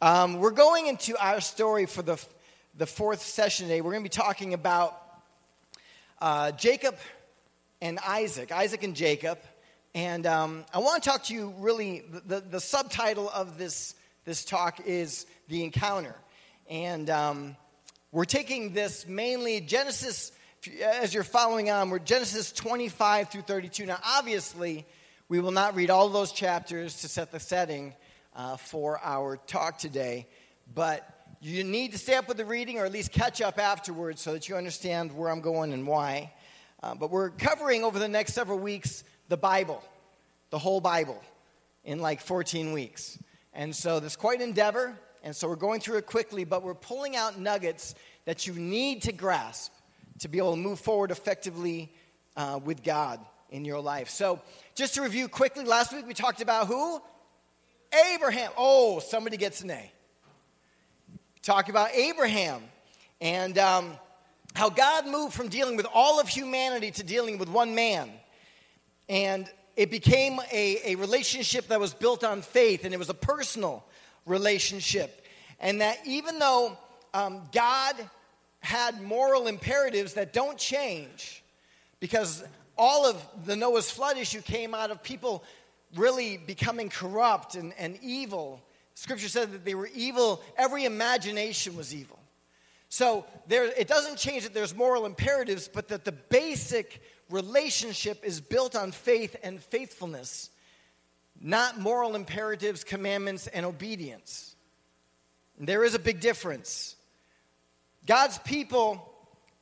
Um, we're going into our story for the, the fourth session today. We're going to be talking about uh, Jacob and Isaac, Isaac and Jacob. And um, I want to talk to you really, the, the subtitle of this, this talk is The Encounter. And um, we're taking this mainly Genesis, as you're following on, we're Genesis 25 through 32. Now, obviously, we will not read all those chapters to set the setting uh, for our talk today. But you need to stay up with the reading or at least catch up afterwards so that you understand where I'm going and why. Uh, but we're covering over the next several weeks the Bible, the whole Bible, in like 14 weeks. And so there's quite an endeavor. And so we're going through it quickly, but we're pulling out nuggets that you need to grasp to be able to move forward effectively uh, with God in your life. So, just to review quickly, last week we talked about who? Abraham. Oh, somebody gets an A. Talk about Abraham and um, how God moved from dealing with all of humanity to dealing with one man. And it became a, a relationship that was built on faith, and it was a personal relationship. And that even though um, God had moral imperatives that don't change, because all of the Noah's flood issue came out of people really becoming corrupt and, and evil. Scripture said that they were evil, every imagination was evil. So there, it doesn't change that there's moral imperatives, but that the basic relationship is built on faith and faithfulness, not moral imperatives, commandments, and obedience. And there is a big difference. God's people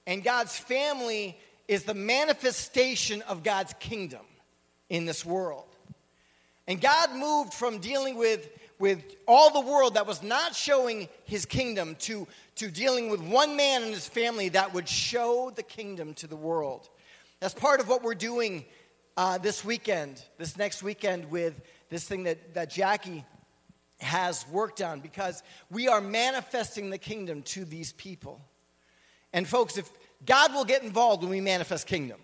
and God's family is the manifestation of God's kingdom in this world. And God moved from dealing with, with all the world that was not showing his kingdom to, to dealing with one man and his family that would show the kingdom to the world. That's part of what we're doing uh, this weekend, this next weekend, with this thing that, that Jackie has worked on, because we are manifesting the kingdom to these people. And, folks, if God will get involved when we manifest kingdom,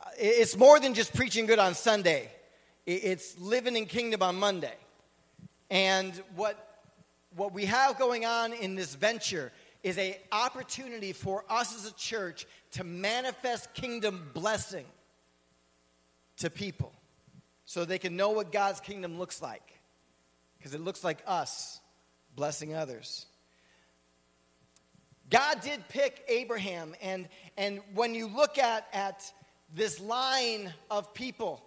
uh, it's more than just preaching good on Sunday. It's living in kingdom on Monday. And what, what we have going on in this venture is a opportunity for us as a church to manifest kingdom blessing to people so they can know what God's kingdom looks like. Because it looks like us blessing others. God did pick Abraham, and, and when you look at, at this line of people,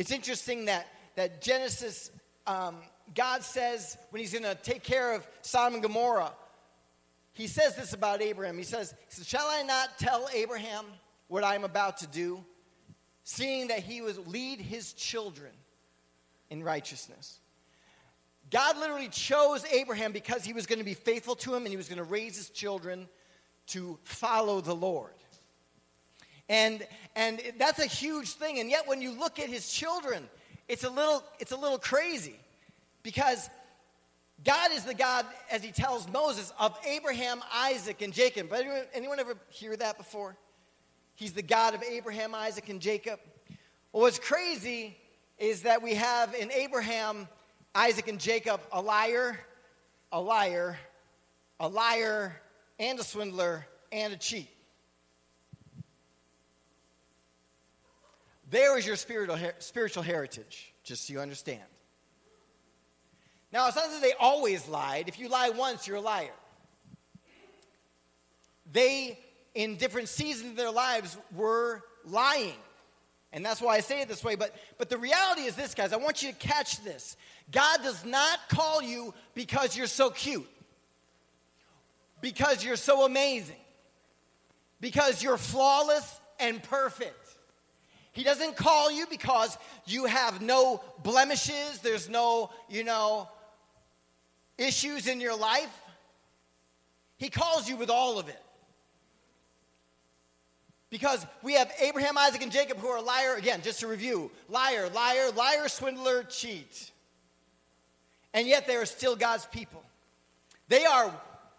it's interesting that, that Genesis, um, God says when he's going to take care of Sodom and Gomorrah, he says this about Abraham. He says, he says, Shall I not tell Abraham what I'm about to do, seeing that he would lead his children in righteousness? God literally chose Abraham because he was going to be faithful to him and he was going to raise his children to follow the Lord. And, and that's a huge thing. And yet, when you look at his children, it's a little, it's a little crazy because God is the God, as he tells Moses, of Abraham, Isaac, and Jacob. But anyone, anyone ever hear that before? He's the God of Abraham, Isaac, and Jacob. Well, what's crazy is that we have in Abraham, Isaac, and Jacob a liar, a liar, a liar, and a swindler, and a cheat. There is your spiritual spiritual heritage, just so you understand. Now, it's not that they always lied. If you lie once, you're a liar. They, in different seasons of their lives, were lying. And that's why I say it this way. But, but the reality is this, guys. I want you to catch this. God does not call you because you're so cute, because you're so amazing, because you're flawless and perfect. He doesn't call you because you have no blemishes, there's no, you know, issues in your life. He calls you with all of it. Because we have Abraham, Isaac, and Jacob who are liar, again, just to review liar, liar, liar, swindler, cheat. And yet they are still God's people. They are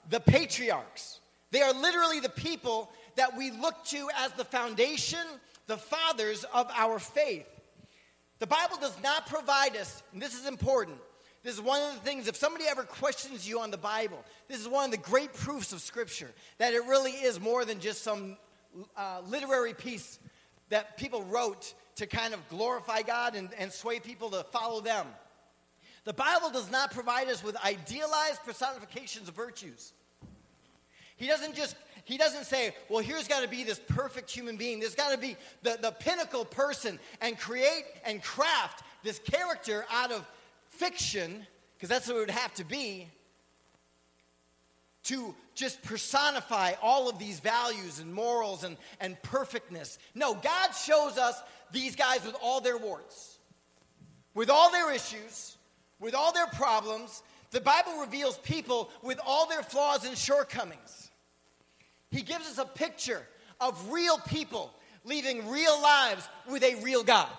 the patriarchs. They are literally the people that we look to as the foundation the fathers of our faith. The Bible does not provide us, and this is important, This is one of the things, if somebody ever questions you on the Bible, this is one of the great proofs of Scripture that it really is more than just some uh, literary piece that people wrote to kind of glorify God and, and sway people to follow them. The Bible does not provide us with idealized personifications of virtues. He doesn't just he doesn't say, well, here's got to be this perfect human being. There's got to be the, the pinnacle person and create and craft this character out of fiction, because that's what it would have to be, to just personify all of these values and morals and, and perfectness. No, God shows us these guys with all their warts, with all their issues, with all their problems. The Bible reveals people with all their flaws and shortcomings. He gives us a picture of real people living real lives with a real God.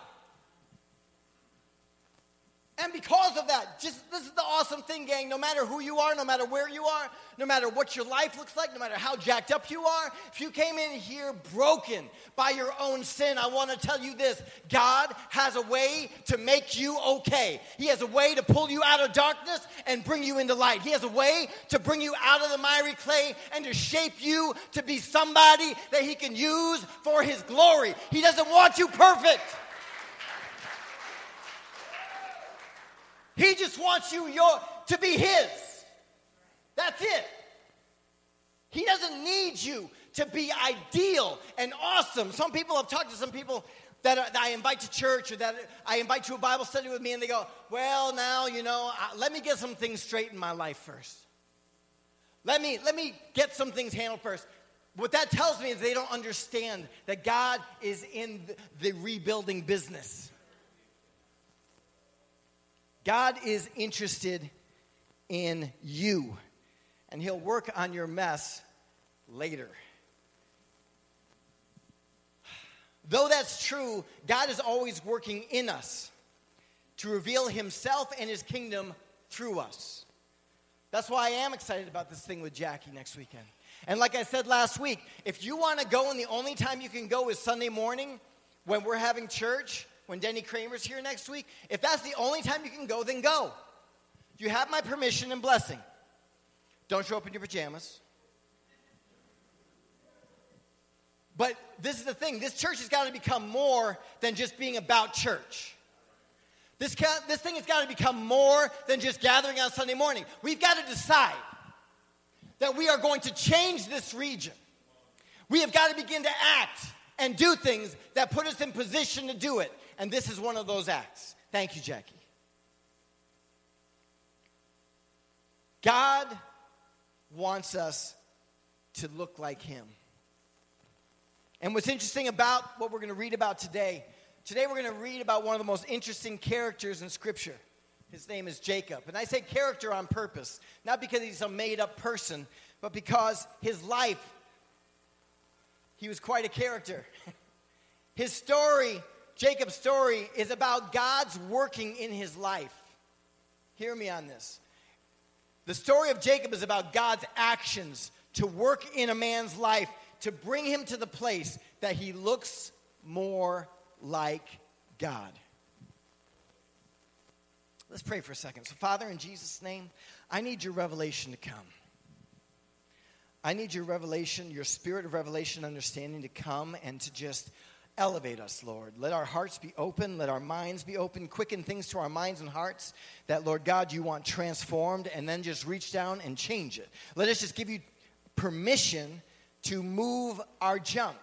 And because of that, just this is the awesome thing, gang. No matter who you are, no matter where you are, no matter what your life looks like, no matter how jacked up you are, if you came in here broken by your own sin, I want to tell you this God has a way to make you okay. He has a way to pull you out of darkness and bring you into light. He has a way to bring you out of the miry clay and to shape you to be somebody that He can use for His glory. He doesn't want you perfect. He just wants you your, to be His. That's it. He doesn't need you to be ideal and awesome. Some people have talked to some people that, that, I invite to church or that I invite to a Bible study with me, and they go, Well, now, you know, uh, let me get some things straight in my life first. Let me, let me get some things handled first. What that tells me is they don't understand that God is in the rebuilding business. God is interested in you, and He'll work on your mess later. Though that's true, God is always working in us to reveal Himself and His kingdom through us. That's why I am excited about this thing with Jackie next weekend. And like I said last week, if you want to go and the only time you can go is Sunday morning when we're having church, when Denny Kramer's here next week, if that's the only time you can go, then go. You have my permission and blessing. Don't show up in your pajamas. But this is the thing this church has got to become more than just being about church. This, this thing has got to become more than just gathering on Sunday morning. We've got to decide that we are going to change this region. We have got to begin to act and do things that put us in position to do it. And this is one of those acts. Thank you, Jackie. God wants us to look like Him. And what's interesting about what we're going to read about today, today we're going to read about one of the most interesting characters in Scripture. His name is Jacob. And I say character on purpose, not because he's a made up person, but because his life, he was quite a character. His story Jacob's story is about God's working in his life. Hear me on this. The story of Jacob is about God's actions to work in a man's life to bring him to the place that he looks more like God. Let's pray for a second. So, Father, in Jesus' name, I need your revelation to come. I need your revelation, your spirit of revelation, understanding to come and to just Elevate us, Lord. Let our hearts be open. Let our minds be open. Quicken things to our minds and hearts that, Lord God, you want transformed, and then just reach down and change it. Let us just give you permission to move our junk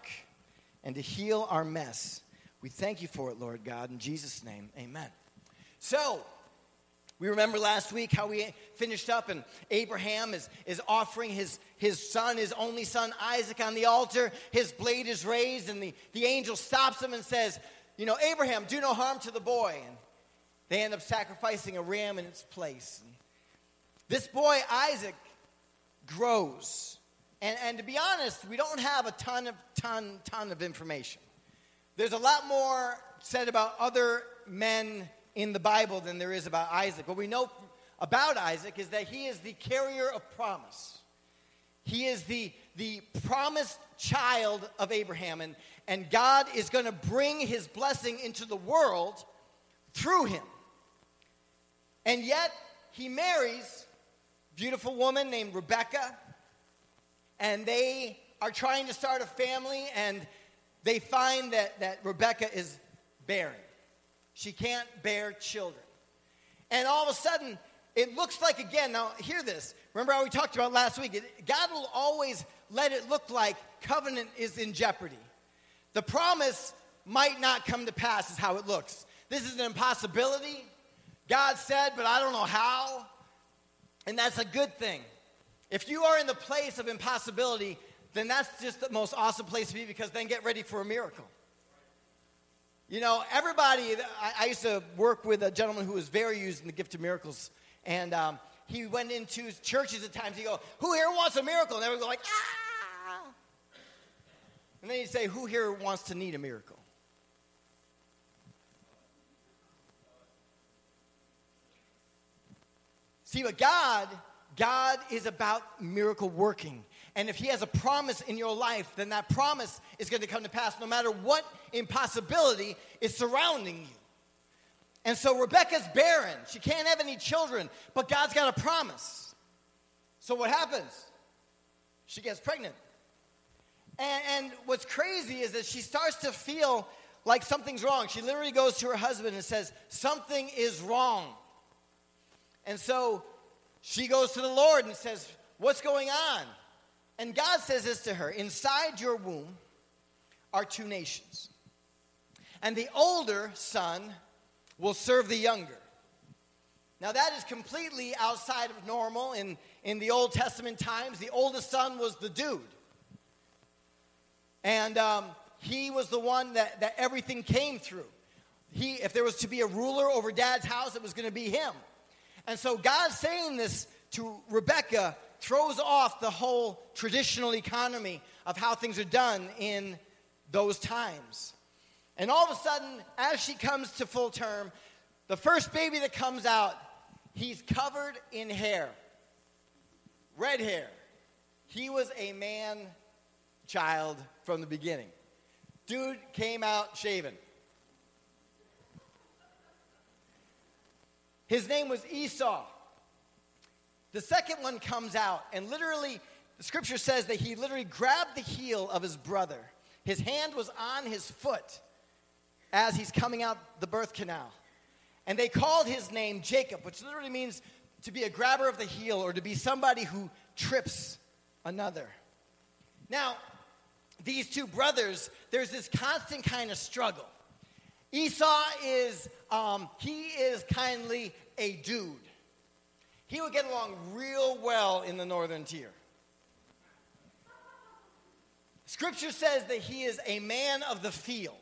and to heal our mess. We thank you for it, Lord God. In Jesus' name, amen. So, we remember last week how we finished up, and Abraham is, is offering his, his son, his only son, Isaac, on the altar. His blade is raised, and the, the angel stops him and says, You know, Abraham, do no harm to the boy. And they end up sacrificing a ram in its place. And this boy, Isaac, grows. And, and to be honest, we don't have a ton of, ton, ton of information. There's a lot more said about other men in the Bible than there is about Isaac. What we know about Isaac is that he is the carrier of promise. He is the, the promised child of Abraham, and, and God is going to bring his blessing into the world through him. And yet, he marries beautiful woman named Rebecca, and they are trying to start a family, and they find that, that Rebecca is barren. She can't bear children. And all of a sudden, it looks like, again, now hear this. Remember how we talked about last week? God will always let it look like covenant is in jeopardy. The promise might not come to pass, is how it looks. This is an impossibility. God said, but I don't know how. And that's a good thing. If you are in the place of impossibility, then that's just the most awesome place to be because then get ready for a miracle. You know, everybody, I, I used to work with a gentleman who was very used in the gift of miracles. And um, he went into churches at times. He'd go, Who here wants a miracle? And everyone would go like, Ah! And then he'd say, Who here wants to need a miracle? See, but God, God is about miracle working. And if He has a promise in your life, then that promise is going to come to pass no matter what impossibility is surrounding you. And so Rebecca's barren. She can't have any children, but God's got a promise. So what happens? She gets pregnant. And, and what's crazy is that she starts to feel like something's wrong. She literally goes to her husband and says, Something is wrong. And so she goes to the Lord and says, What's going on? And God says this to her Inside your womb are two nations. And the older son will serve the younger. Now, that is completely outside of normal. In, in the Old Testament times, the oldest son was the dude. And um, he was the one that, that everything came through. He, if there was to be a ruler over dad's house, it was going to be him. And so God's saying this to Rebecca throws off the whole traditional economy of how things are done in those times. And all of a sudden, as she comes to full term, the first baby that comes out, he's covered in hair, red hair. He was a man child from the beginning. Dude came out shaven. His name was Esau. The second one comes out, and literally, the scripture says that he literally grabbed the heel of his brother. His hand was on his foot as he's coming out the birth canal. And they called his name Jacob, which literally means to be a grabber of the heel or to be somebody who trips another. Now, these two brothers, there's this constant kind of struggle. Esau is, um, he is kindly a dude. He would get along real well in the northern tier. Scripture says that he is a man of the field.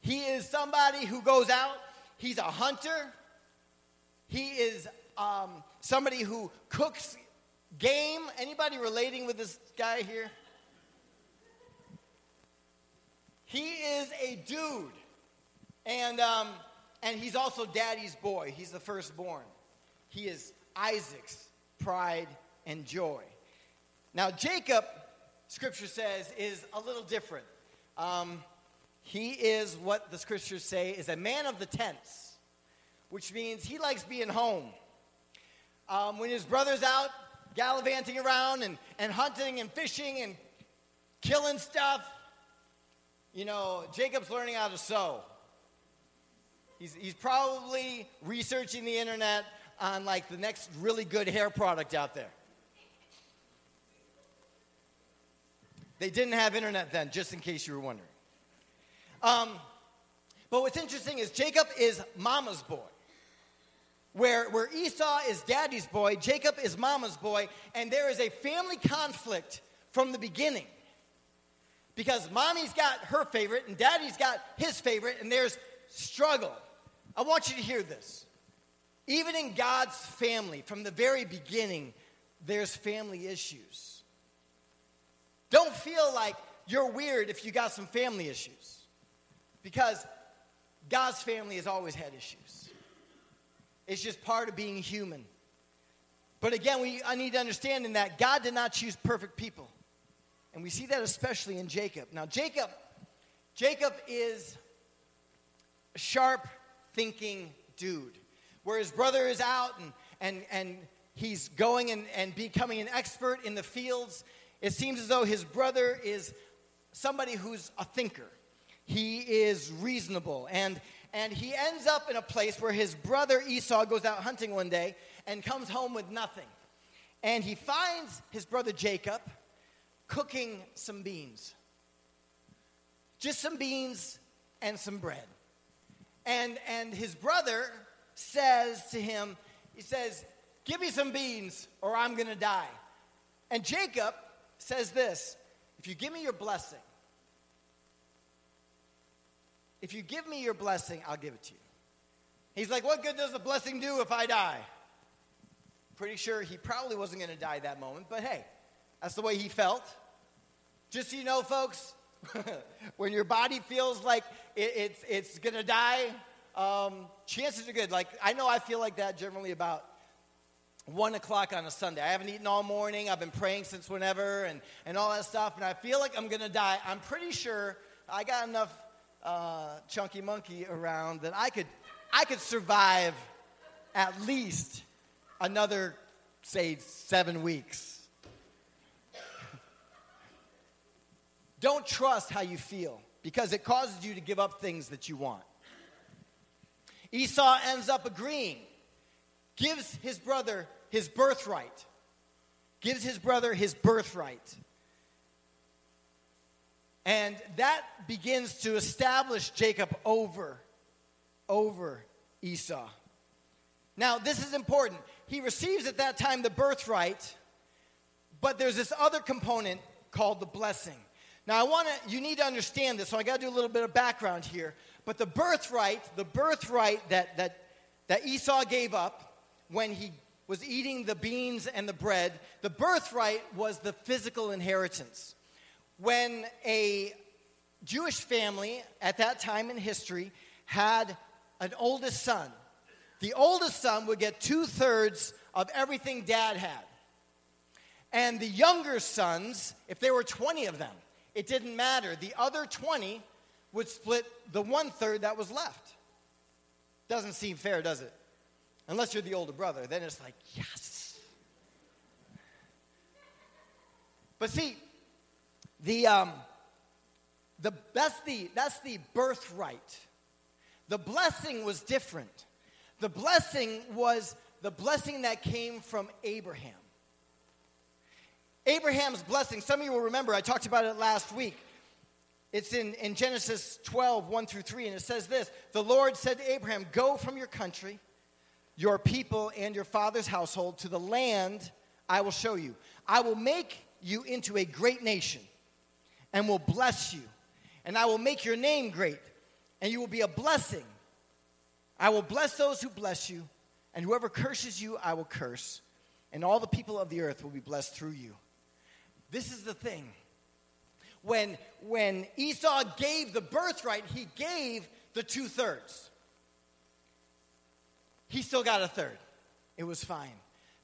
He is somebody who goes out, he's a hunter, he is um, somebody who cooks game. Anybody relating with this guy here? He is a dude. And, um, and he's also daddy's boy. He's the firstborn. He is Isaac's pride and joy. Now, Jacob, scripture says, is a little different. Um, he is what the scriptures say is a man of the tents, which means he likes being home. Um, when his brother's out gallivanting around and, and hunting and fishing and killing stuff, you know, Jacob's learning how to sew. He's, he's probably researching the internet on like the next really good hair product out there. They didn't have internet then, just in case you were wondering. Um, but what's interesting is Jacob is mama's boy. Where, where Esau is daddy's boy, Jacob is mama's boy, and there is a family conflict from the beginning. Because mommy's got her favorite and daddy's got his favorite, and there's struggle. I want you to hear this. Even in God's family, from the very beginning, there's family issues. Don't feel like you're weird if you got some family issues. Because God's family has always had issues. It's just part of being human. But again, we I need to understand in that God did not choose perfect people. And we see that especially in Jacob. Now, Jacob, Jacob is a sharp thinking dude. Where his brother is out and, and, and he's going and, and becoming an expert in the fields. It seems as though his brother is somebody who's a thinker. He is reasonable. And, and he ends up in a place where his brother Esau goes out hunting one day and comes home with nothing. And he finds his brother Jacob cooking some beans. Just some beans and some bread. And, and his brother says to him, he says, Give me some beans or I'm going to die. And Jacob says this If you give me your blessing, if you give me your blessing, I'll give it to you. He's like, What good does the blessing do if I die? Pretty sure he probably wasn't going to die that moment, but hey, that's the way he felt. Just so you know, folks, when your body feels like it, it's, it's going to die, um, chances are good. Like, I know I feel like that generally about one o'clock on a Sunday. I haven't eaten all morning. I've been praying since whenever and, and all that stuff. And I feel like I'm going to die. I'm pretty sure I got enough uh, chunky monkey around that I could, I could survive at least another, say, seven weeks. Don't trust how you feel because it causes you to give up things that you want. Esau ends up agreeing, gives his brother his birthright, gives his brother his birthright. And that begins to establish Jacob over, over Esau. Now, this is important. He receives at that time the birthright, but there's this other component called the blessing. Now, I want to, you need to understand this, so I got to do a little bit of background here. But the birthright, the birthright that, that, that Esau gave up when he was eating the beans and the bread, the birthright was the physical inheritance. When a Jewish family at that time in history had an oldest son, the oldest son would get two thirds of everything dad had. And the younger sons, if there were 20 of them, it didn't matter. The other 20 would split the one third that was left. Doesn't seem fair, does it? Unless you're the older brother, then it's like, yes. But see, the, um, the, that's, the, that's the birthright. The blessing was different. The blessing was the blessing that came from Abraham. Abraham's blessing, some of you will remember, I talked about it last week. It's in, in Genesis 12, 1 through 3, and it says this The Lord said to Abraham, Go from your country, your people, and your father's household to the land I will show you. I will make you into a great nation and will bless you, and I will make your name great, and you will be a blessing. I will bless those who bless you, and whoever curses you, I will curse, and all the people of the earth will be blessed through you. This is the thing. When, when Esau gave the birthright, he gave the two thirds. He still got a third. It was fine.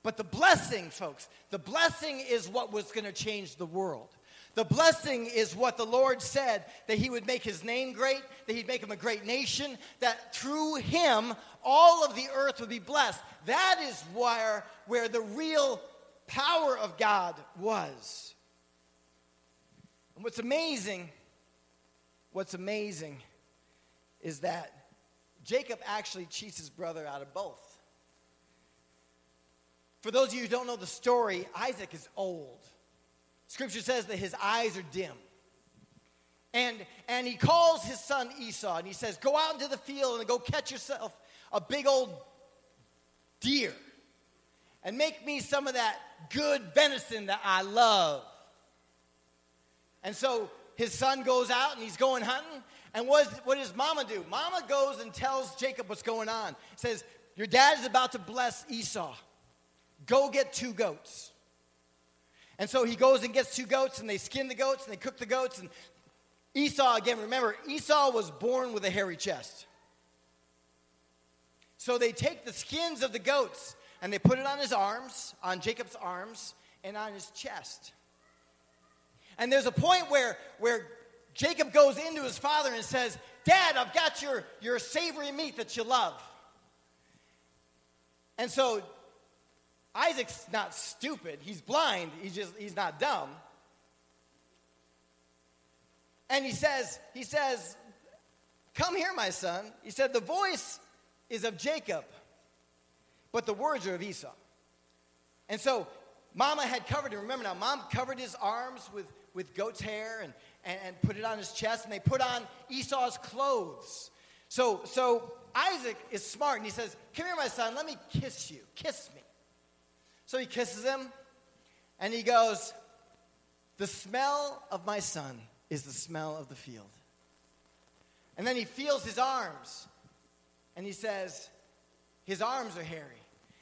But the blessing, folks, the blessing is what was going to change the world. The blessing is what the Lord said that He would make His name great, that He'd make Him a great nation, that through Him all of the earth would be blessed. That is where, where the real power of God was. And what's amazing, what's amazing is that Jacob actually cheats his brother out of both. For those of you who don't know the story, Isaac is old. Scripture says that his eyes are dim. And, and he calls his son Esau and he says, Go out into the field and go catch yourself a big old deer and make me some of that good venison that I love. And so his son goes out and he's going hunting. And what, is, what does mama do? Mama goes and tells Jacob what's going on. Says, Your dad is about to bless Esau. Go get two goats. And so he goes and gets two goats, and they skin the goats and they cook the goats. And Esau, again, remember, Esau was born with a hairy chest. So they take the skins of the goats and they put it on his arms, on Jacob's arms, and on his chest. And there's a point where, where Jacob goes into his father and says, Dad, I've got your, your savory meat that you love. And so Isaac's not stupid. He's blind. He's just he's not dumb. And he says, he says, Come here, my son. He said, The voice is of Jacob, but the words are of Esau. And so Mama had covered him. Remember now, Mom covered his arms with, with goat's hair and, and, and put it on his chest, and they put on Esau's clothes. So, so Isaac is smart, and he says, Come here, my son, let me kiss you. Kiss me. So he kisses him, and he goes, The smell of my son is the smell of the field. And then he feels his arms, and he says, His arms are hairy.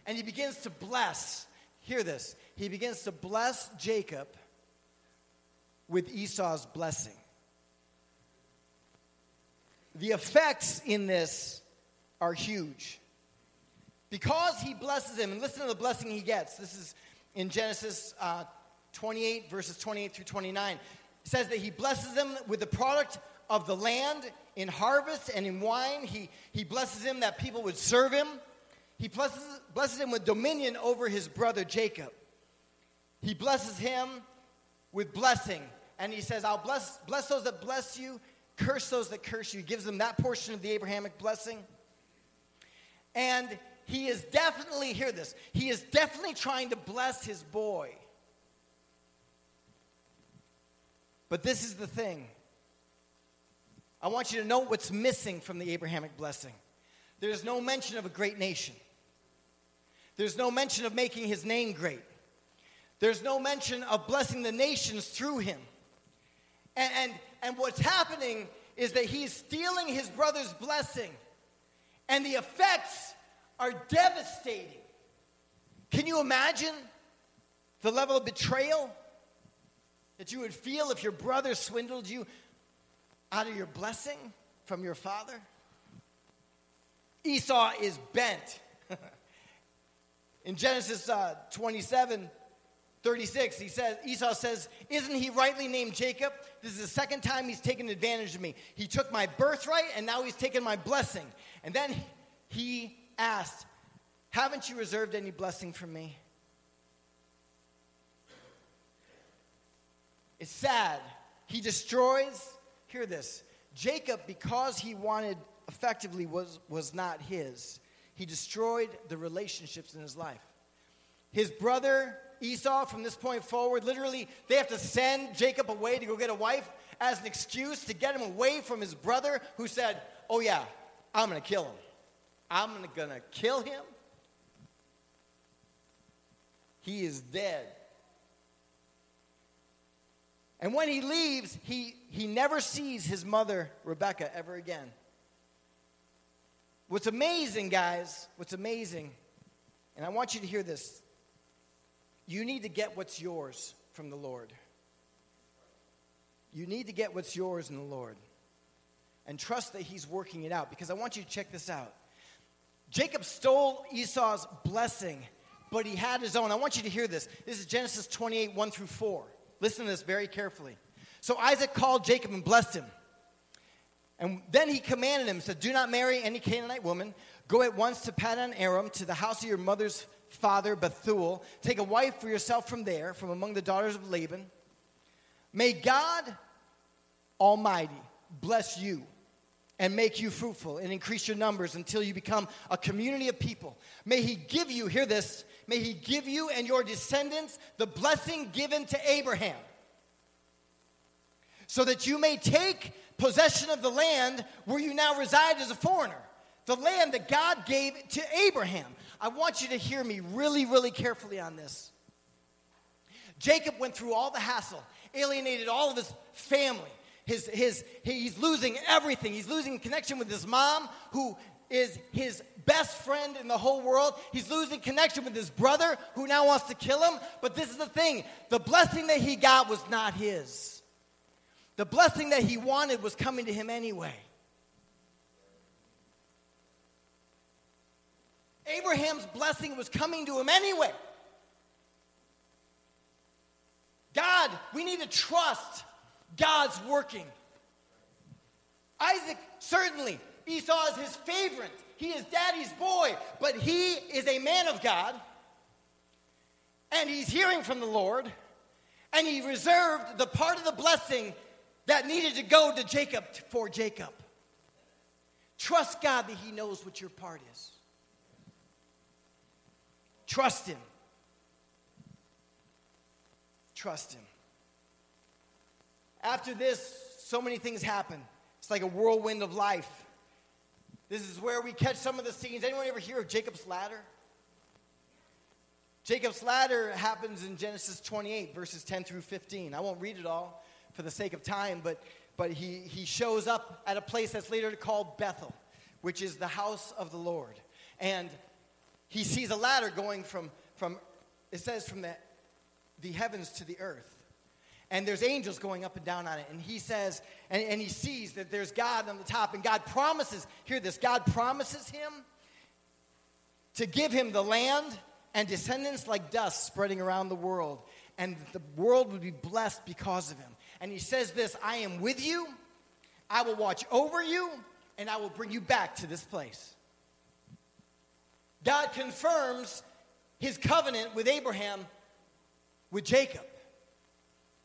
And he begins to bless. Hear this. He begins to bless Jacob with Esau's blessing. The effects in this are huge. Because he blesses him, and listen to the blessing he gets. This is in Genesis uh, 28, verses 28 through 29. It says that he blesses him with the product of the land in harvest and in wine. He, he blesses him that people would serve him. He blesses, blesses him with dominion over his brother Jacob. He blesses him with blessing. And he says, I'll bless, bless those that bless you, curse those that curse you. He gives them that portion of the Abrahamic blessing. And he is definitely, hear this, he is definitely trying to bless his boy. But this is the thing. I want you to know what's missing from the Abrahamic blessing. There's no mention of a great nation. There's no mention of making his name great. There's no mention of blessing the nations through him. And, and, and what's happening is that he's stealing his brother's blessing, and the effects are devastating. Can you imagine the level of betrayal that you would feel if your brother swindled you out of your blessing from your father? Esau is bent. In Genesis uh, 27, 36, he says, Esau says, Isn't he rightly named Jacob? This is the second time he's taken advantage of me. He took my birthright and now he's taken my blessing. And then he asked, Haven't you reserved any blessing for me? It's sad. He destroys, hear this, Jacob, because he wanted effectively was, was not his, he destroyed the relationships in his life. His brother Esau, from this point forward, literally, they have to send Jacob away to go get a wife as an excuse to get him away from his brother who said, Oh, yeah, I'm going to kill him. I'm going to kill him. He is dead. And when he leaves, he, he never sees his mother, Rebecca, ever again. What's amazing, guys, what's amazing, and I want you to hear this you need to get what's yours from the Lord. You need to get what's yours in the Lord and trust that He's working it out because I want you to check this out. Jacob stole Esau's blessing, but he had his own. I want you to hear this. This is Genesis 28 1 through 4. Listen to this very carefully. So Isaac called Jacob and blessed him. And then he commanded him, said, Do not marry any Canaanite woman. Go at once to Paddan Aram, to the house of your mother's father Bethuel. Take a wife for yourself from there, from among the daughters of Laban. May God Almighty bless you and make you fruitful and increase your numbers until you become a community of people. May He give you, hear this, may He give you and your descendants the blessing given to Abraham, so that you may take possession of the land where you now reside as a foreigner, the land that God gave to Abraham. I want you to hear me really, really carefully on this. Jacob went through all the hassle, alienated all of his family. His, his, he's losing everything. He's losing connection with his mom, who is his best friend in the whole world. He's losing connection with his brother, who now wants to kill him. But this is the thing the blessing that he got was not his. The blessing that he wanted was coming to him anyway. Abraham's blessing was coming to him anyway. God, we need to trust God's working. Isaac, certainly, Esau is his favorite. He is daddy's boy, but he is a man of God, and he's hearing from the Lord, and he reserved the part of the blessing that needed to go to Jacob for Jacob. Trust God that he knows what your part is. Trust him. Trust him. After this, so many things happen. It's like a whirlwind of life. This is where we catch some of the scenes. Anyone ever hear of Jacob's ladder? Jacob's ladder happens in Genesis 28, verses 10 through 15. I won't read it all for the sake of time, but, but he, he shows up at a place that's later called Bethel, which is the house of the Lord. And he sees a ladder going from, from it says, from the, the heavens to the earth and there's angels going up and down on it. And he says, and, and he sees that there's God on the top, and God promises, hear this, God promises him to give him the land and descendants like dust spreading around the world, and the world would be blessed because of him. And he says this I am with you, I will watch over you, and I will bring you back to this place. God confirms his covenant with Abraham with Jacob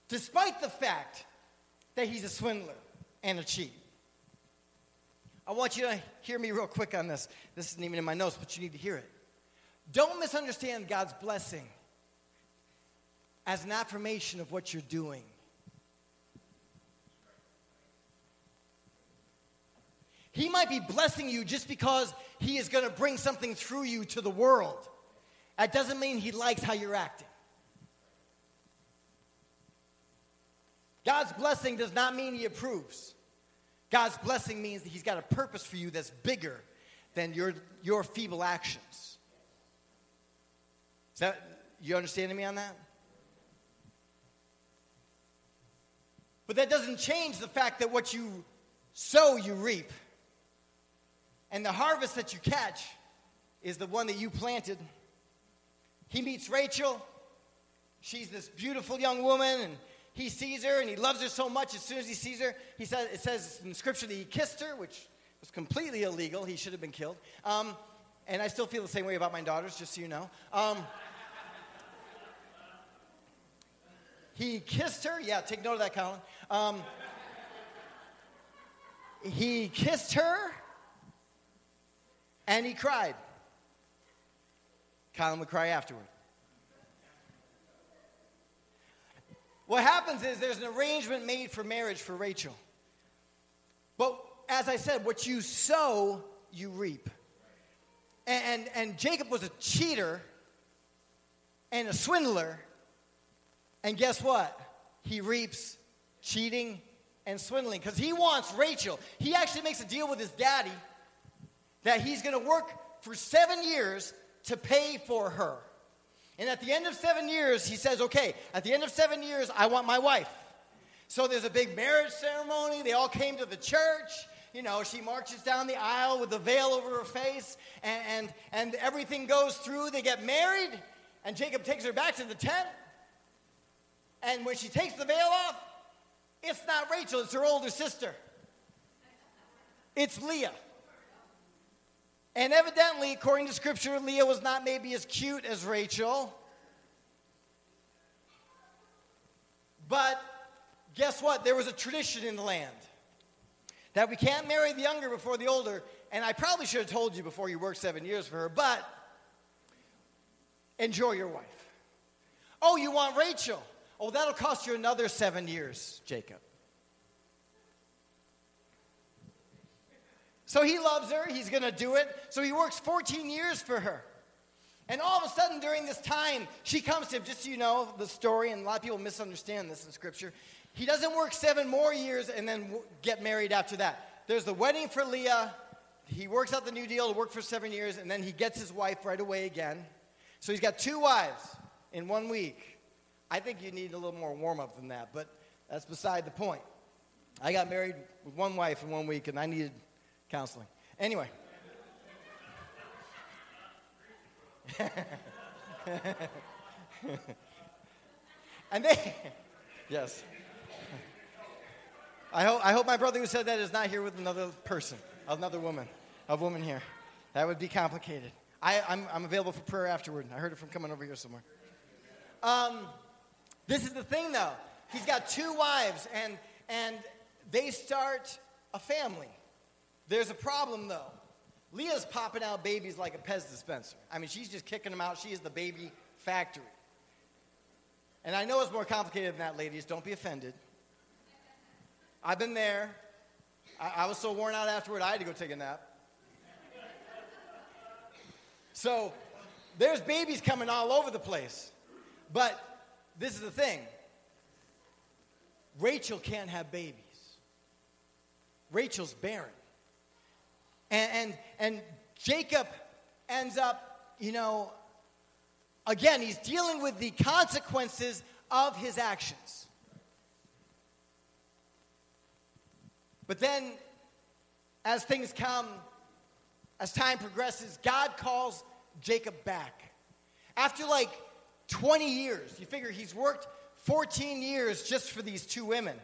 despite the fact that he's a swindler and a cheat. I want you to hear me real quick on this. This isn't even in my notes, but you need to hear it. Don't misunderstand God's blessing as an affirmation of what you're doing. He might be blessing you just because he is going to bring something through you to the world. That doesn't mean he likes how you're acting. God's blessing does not mean he approves. God's blessing means that he's got a purpose for you that's bigger than your, your feeble actions. Is that, you understanding me on that? But that doesn't change the fact that what you sow, you reap. And the harvest that you catch is the one that you planted. He meets Rachel. She's this beautiful young woman, and he sees her and he loves her so much. As soon as he sees her, he says, it says in scripture that he kissed her, which was completely illegal. He should have been killed. Um, and I still feel the same way about my daughters, just so you know. Um, he kissed her. Yeah, take note of that, Colin. Um, he kissed her and he cried. Colin would cry afterward. What happens is there's an arrangement made for marriage for Rachel. But as I said, what you sow, you reap. And, and, and Jacob was a cheater and a swindler. And guess what? He reaps cheating and swindling because he wants Rachel. He actually makes a deal with his daddy that he's going to work for seven years to pay for her. And at the end of seven years, he says, okay, at the end of seven years, I want my wife. So there's a big marriage ceremony. They all came to the church. You know, she marches down the aisle with the veil over her face, and, and, and everything goes through. They get married, and Jacob takes her back to the tent. And when she takes the veil off, it's not Rachel, it's her older sister. It's Leah. And evidently, according to scripture, Leah was not maybe as cute as Rachel. But guess what? There was a tradition in the land that we can't marry the younger before the older. And I probably should have told you before you worked seven years for her, but enjoy your wife. Oh, you want Rachel? Oh, that'll cost you another seven years, Jacob. So he loves her, he's going to do it. So he works 14 years for her. And all of a sudden, during this time, she comes to him, just so you know the story, and a lot of people misunderstand this in Scripture. He doesn't work seven more years and then get married after that. There's the wedding for Leah. He works out the new deal to work for seven years, and then he gets his wife right away again. So he's got two wives in one week. I think you need a little more warm up than that, but that's beside the point. I got married with one wife in one week, and I needed counseling. Anyway. and they, yes. I hope, I hope my brother who said that is not here with another person, another woman, a woman here. That would be complicated. I, I'm, I'm available for prayer afterward. I heard it from coming over here somewhere. Um, this is the thing, though. He's got two wives, and, and they start a family. There's a problem, though. Leah's popping out babies like a Pez dispenser. I mean, she's just kicking them out. She is the baby factory. And I know it's more complicated than that, ladies. Don't be offended. I've been there. I, I was so worn out afterward, I had to go take a nap. So there's babies coming all over the place. But this is the thing Rachel can't have babies, Rachel's barren. And, and, and Jacob ends up, you know, again, he's dealing with the consequences of his actions. But then, as things come, as time progresses, God calls Jacob back. After like 20 years, you figure he's worked 14 years just for these two women.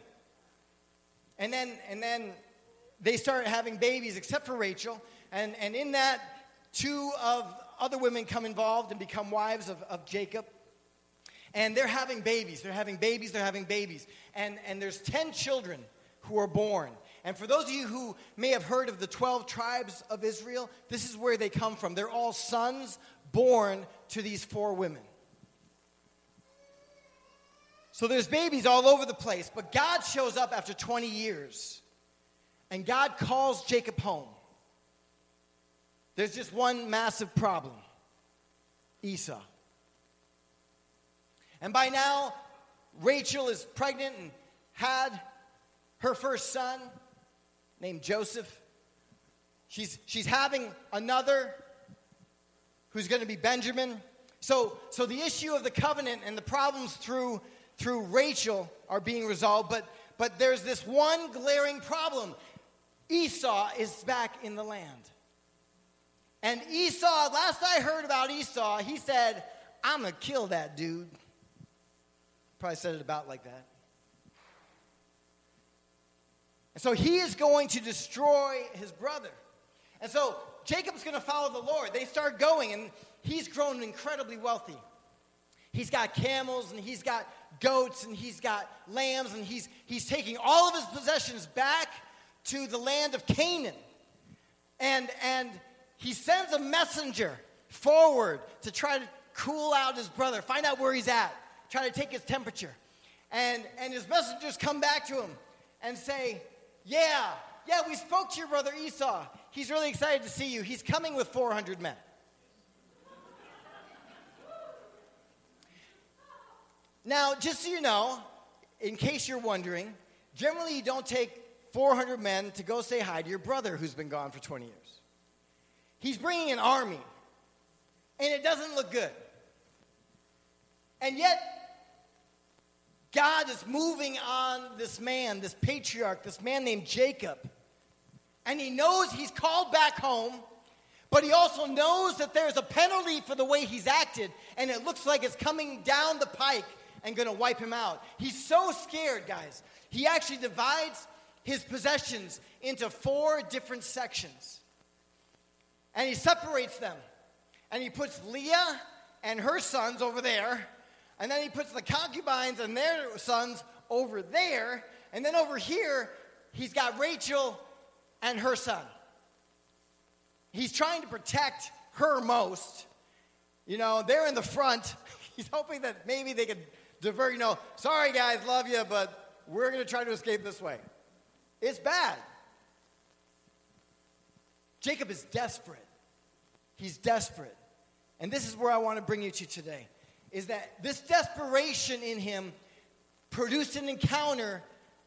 And then, and then they start having babies, except for Rachel. And, and in that, two of other women come involved and become wives of, of Jacob. And they're having babies. They're having babies. They're having babies. And, and there's 10 children who are born. And for those of you who may have heard of the 12 tribes of Israel, this is where they come from. They're all sons born to these four women. So there's babies all over the place, but God shows up after 20 years and God calls Jacob home. There's just one massive problem Esau. And by now, Rachel is pregnant and had her first son named Joseph. She's, she's having another who's going to be Benjamin. So, so the issue of the covenant and the problems through, through Rachel are being resolved, but, but there's this one glaring problem. Esau is back in the land. And Esau, last I heard about Esau, he said, I'm going to kill that dude. Probably said it about like that. And so he is going to destroy his brother. And so Jacob's going to follow the Lord. They start going, and he's grown incredibly wealthy. He's got camels, and he's got goats, and he's got lambs, and he's, he's taking all of his possessions back to the land of Canaan. And, and he sends a messenger forward to try to cool out his brother, find out where he's at, try to take his temperature. And, and his messengers come back to him and say, Yeah, yeah, we spoke to your brother Esau. He's really excited to see you. He's coming with 400 men. Now, just so you know, in case you're wondering, generally you don't take 400 men to go say hi to your brother who's been gone for 20 years. He's bringing an army, and it doesn't look good. And yet, God is moving on this man, this patriarch, this man named Jacob. And he knows he's called back home, but he also knows that there's a penalty for the way he's acted, and it looks like it's coming down the pike and going to wipe him out. He's so scared, guys. He actually divides his possessions into four different sections. And he separates them. And he puts Leah and her sons over there. And then he puts the concubines and their sons over there. And then over here, he's got Rachel and her son. He's trying to protect her most. You know, they're in the front. He's hoping that maybe they could divert, you know, sorry guys, love you, but we're going to try to escape this way. It's bad. Jacob is desperate. He's desperate. And this is where I want to bring you to today is that this desperation in him produced an encounter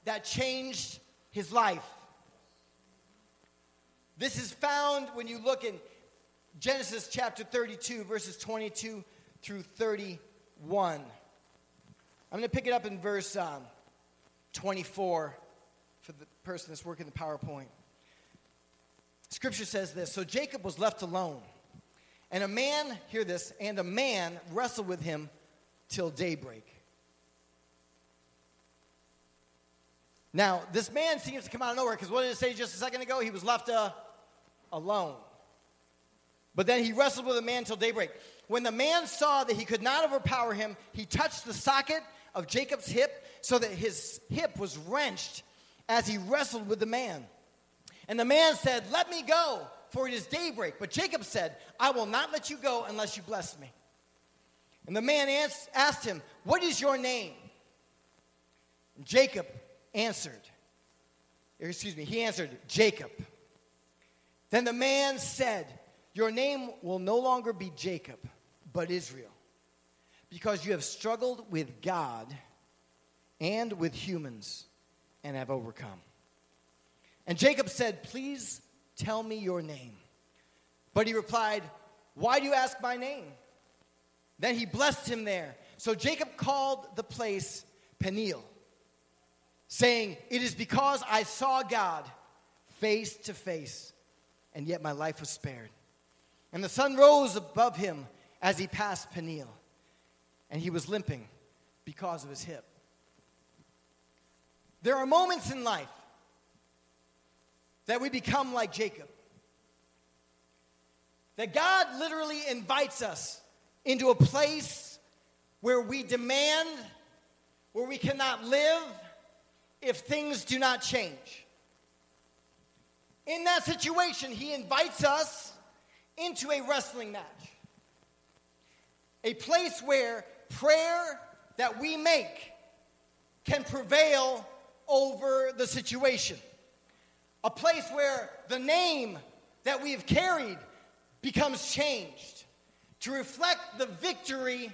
that changed his life. This is found when you look in Genesis chapter 32, verses 22 through 31. I'm going to pick it up in verse um, 24 for the person that's working the PowerPoint. Scripture says this So Jacob was left alone, and a man, hear this, and a man wrestled with him till daybreak. Now, this man seems to come out of nowhere because what did it say just a second ago? He was left uh, alone. But then he wrestled with the man till daybreak. When the man saw that he could not overpower him, he touched the socket of Jacob's hip so that his hip was wrenched as he wrestled with the man. And the man said, Let me go, for it is daybreak. But Jacob said, I will not let you go unless you bless me. And the man asked him, What is your name? And Jacob answered, excuse me, he answered, Jacob. Then the man said, Your name will no longer be Jacob, but Israel, because you have struggled with God and with humans and have overcome. And Jacob said, Please tell me your name. But he replied, Why do you ask my name? Then he blessed him there. So Jacob called the place Peniel, saying, It is because I saw God face to face, and yet my life was spared. And the sun rose above him as he passed Peniel, and he was limping because of his hip. There are moments in life that we become like Jacob. That God literally invites us into a place where we demand, where we cannot live if things do not change. In that situation, He invites us into a wrestling match, a place where prayer that we make can prevail over the situation, a place where the name that we have carried becomes changed to reflect the victory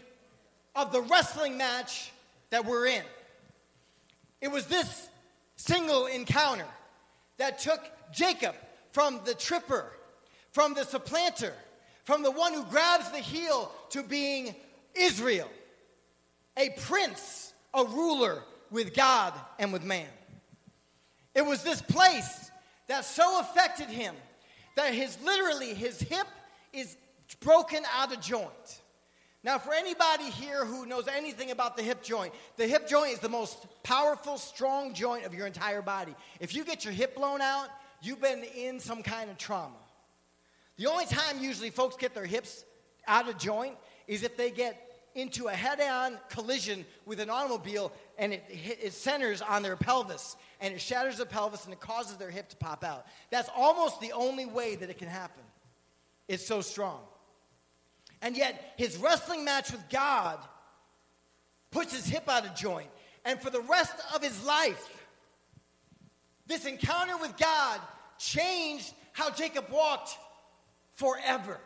of the wrestling match that we're in. It was this single encounter that took Jacob from the tripper, from the supplanter, from the one who grabs the heel to being Israel, a prince, a ruler with God and with man. It was this place that so affected him that his literally his hip is broken out of joint. Now, for anybody here who knows anything about the hip joint, the hip joint is the most powerful, strong joint of your entire body. If you get your hip blown out, you've been in some kind of trauma. The only time usually folks get their hips out of joint is if they get into a head on collision with an automobile and it, it centers on their pelvis and it shatters the pelvis and it causes their hip to pop out. That's almost the only way that it can happen. It's so strong. And yet, his wrestling match with God puts his hip out of joint. And for the rest of his life, this encounter with God changed how Jacob walked forever.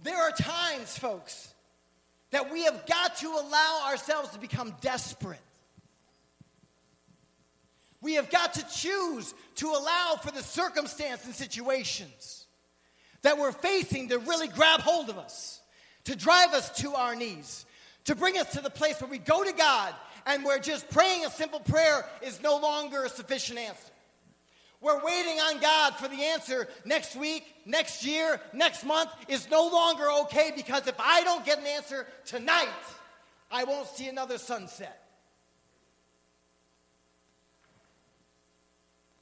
There are times, folks, that we have got to allow ourselves to become desperate. We have got to choose to allow for the circumstance and situations that we're facing to really grab hold of us, to drive us to our knees, to bring us to the place where we go to God and where just praying a simple prayer is no longer a sufficient answer. We're waiting on God for the answer next week, next year, next month is no longer okay because if I don't get an answer tonight, I won't see another sunset.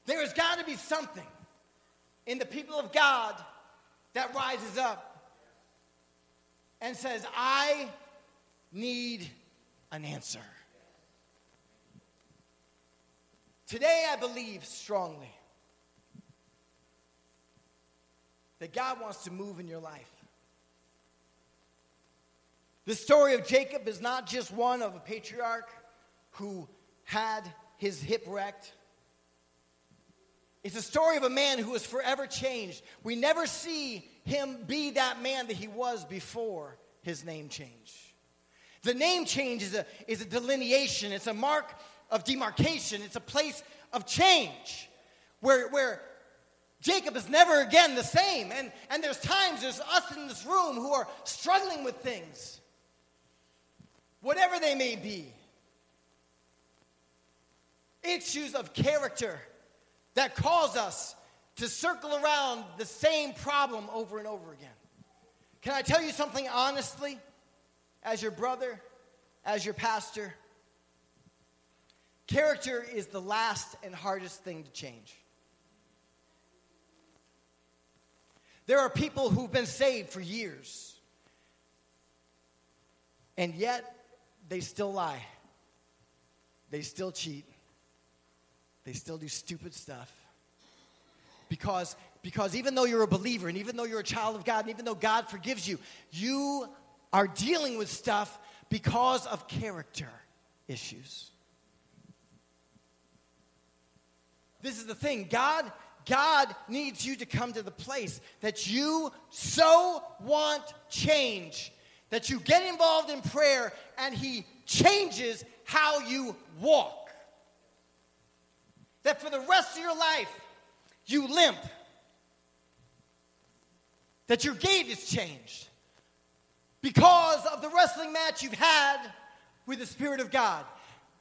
There has got to be something in the people of God that rises up and says, I need an answer. Today, I believe strongly that God wants to move in your life. The story of Jacob is not just one of a patriarch who had his hip wrecked it's a story of a man who was forever changed. We never see him be that man that he was before his name change. The name change is a, is a delineation, it's a mark of demarcation, it's a place of change where, where Jacob is never again the same. And, and there's times, there's us in this room who are struggling with things, whatever they may be. Issues of character that cause us to circle around the same problem over and over again. Can I tell you something honestly, as your brother, as your pastor? Character is the last and hardest thing to change. There are people who've been saved for years, and yet they still lie. They still cheat. They still do stupid stuff. Because, because even though you're a believer, and even though you're a child of God, and even though God forgives you, you are dealing with stuff because of character issues. This is the thing. God God needs you to come to the place that you so want change that you get involved in prayer and He changes how you walk. That for the rest of your life, you limp. That your gait is changed because of the wrestling match you've had with the Spirit of God.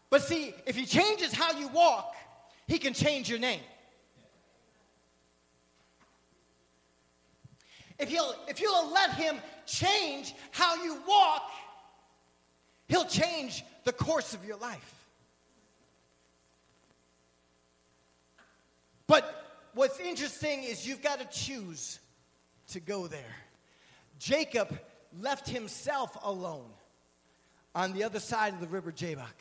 But see, if He changes how you walk, He can change your name. If you'll, if you'll let Him change how you walk, He'll change the course of your life. But what's interesting is you've got to choose to go there. Jacob left himself alone on the other side of the river Jabbok.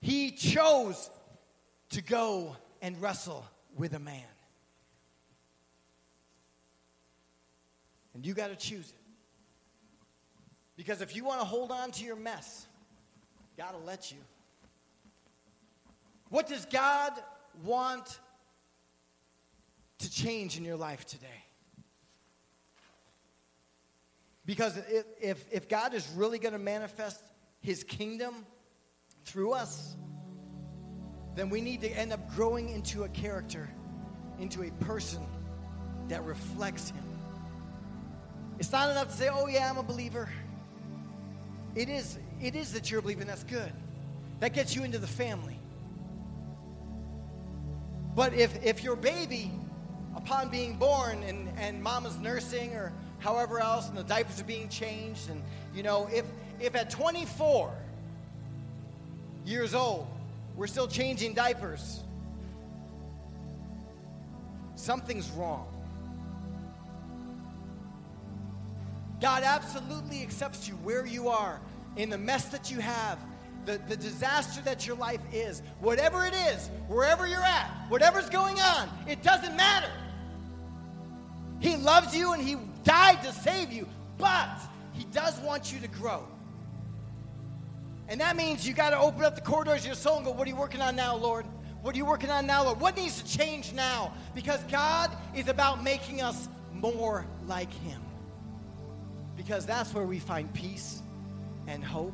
He chose to go and wrestle with a man. And you got to choose it. Because if you want to hold on to your mess, God will let you. What does God want to change in your life today? Because if, if God is really going to manifest his kingdom through us, then we need to end up growing into a character, into a person that reflects him. It's not enough to say, oh, yeah, I'm a believer. It is, it is that you're a believer, and that's good. That gets you into the family. But if, if your baby, upon being born and, and mama's nursing or however else, and the diapers are being changed, and you know, if, if at 24 years old, we're still changing diapers, something's wrong. God absolutely accepts you where you are, in the mess that you have, the, the disaster that your life is. Whatever it is, wherever you're at, whatever's going on, it doesn't matter. He loves you and He died to save you, but He does want you to grow. And that means you got to open up the corridors of your soul and go, What are you working on now, Lord? What are you working on now, Lord? What needs to change now? Because God is about making us more like Him because that's where we find peace and hope.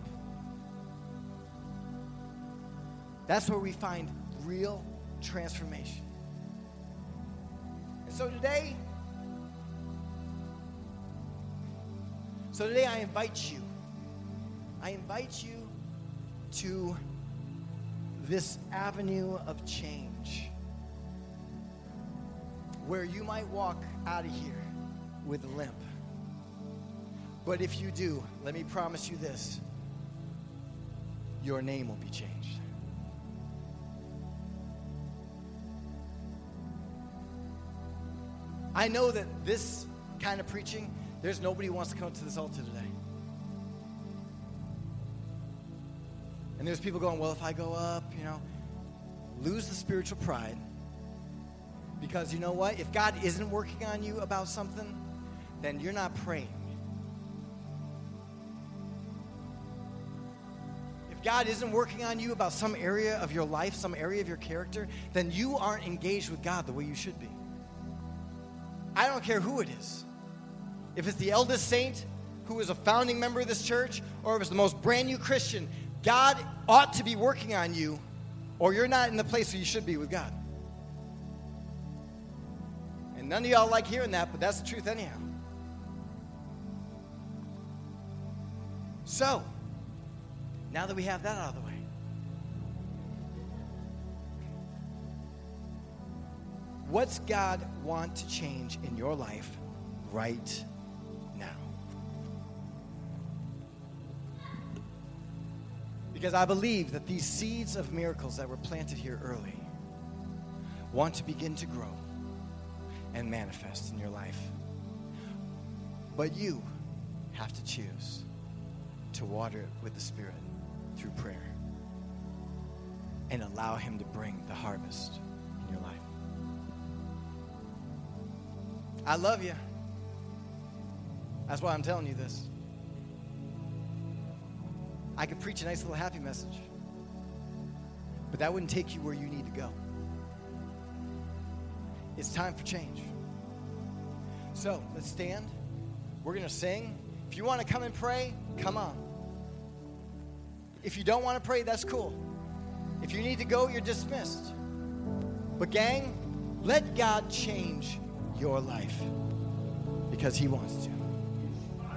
That's where we find real transformation. And so today, so today I invite you, I invite you to this avenue of change where you might walk out of here with a limp. But if you do, let me promise you this your name will be changed. I know that this kind of preaching, there's nobody who wants to come to this altar today. And there's people going, well, if I go up, you know, lose the spiritual pride. Because you know what? If God isn't working on you about something, then you're not praying. God isn't working on you about some area of your life, some area of your character, then you aren't engaged with God the way you should be. I don't care who it is. If it's the eldest saint who is a founding member of this church, or if it's the most brand new Christian, God ought to be working on you, or you're not in the place where you should be with God. And none of y'all like hearing that, but that's the truth, anyhow. So, now that we have that out of the way. What's God want to change in your life right now? Because I believe that these seeds of miracles that were planted here early want to begin to grow and manifest in your life. But you have to choose to water it with the Spirit through prayer and allow Him to bring the harvest in your life. I love you. That's why I'm telling you this. I could preach a nice little happy message, but that wouldn't take you where you need to go. It's time for change. So let's stand. We're going to sing. If you want to come and pray, come on. If you don't want to pray, that's cool. If you need to go, you're dismissed. But, gang, let God change your life because He wants to.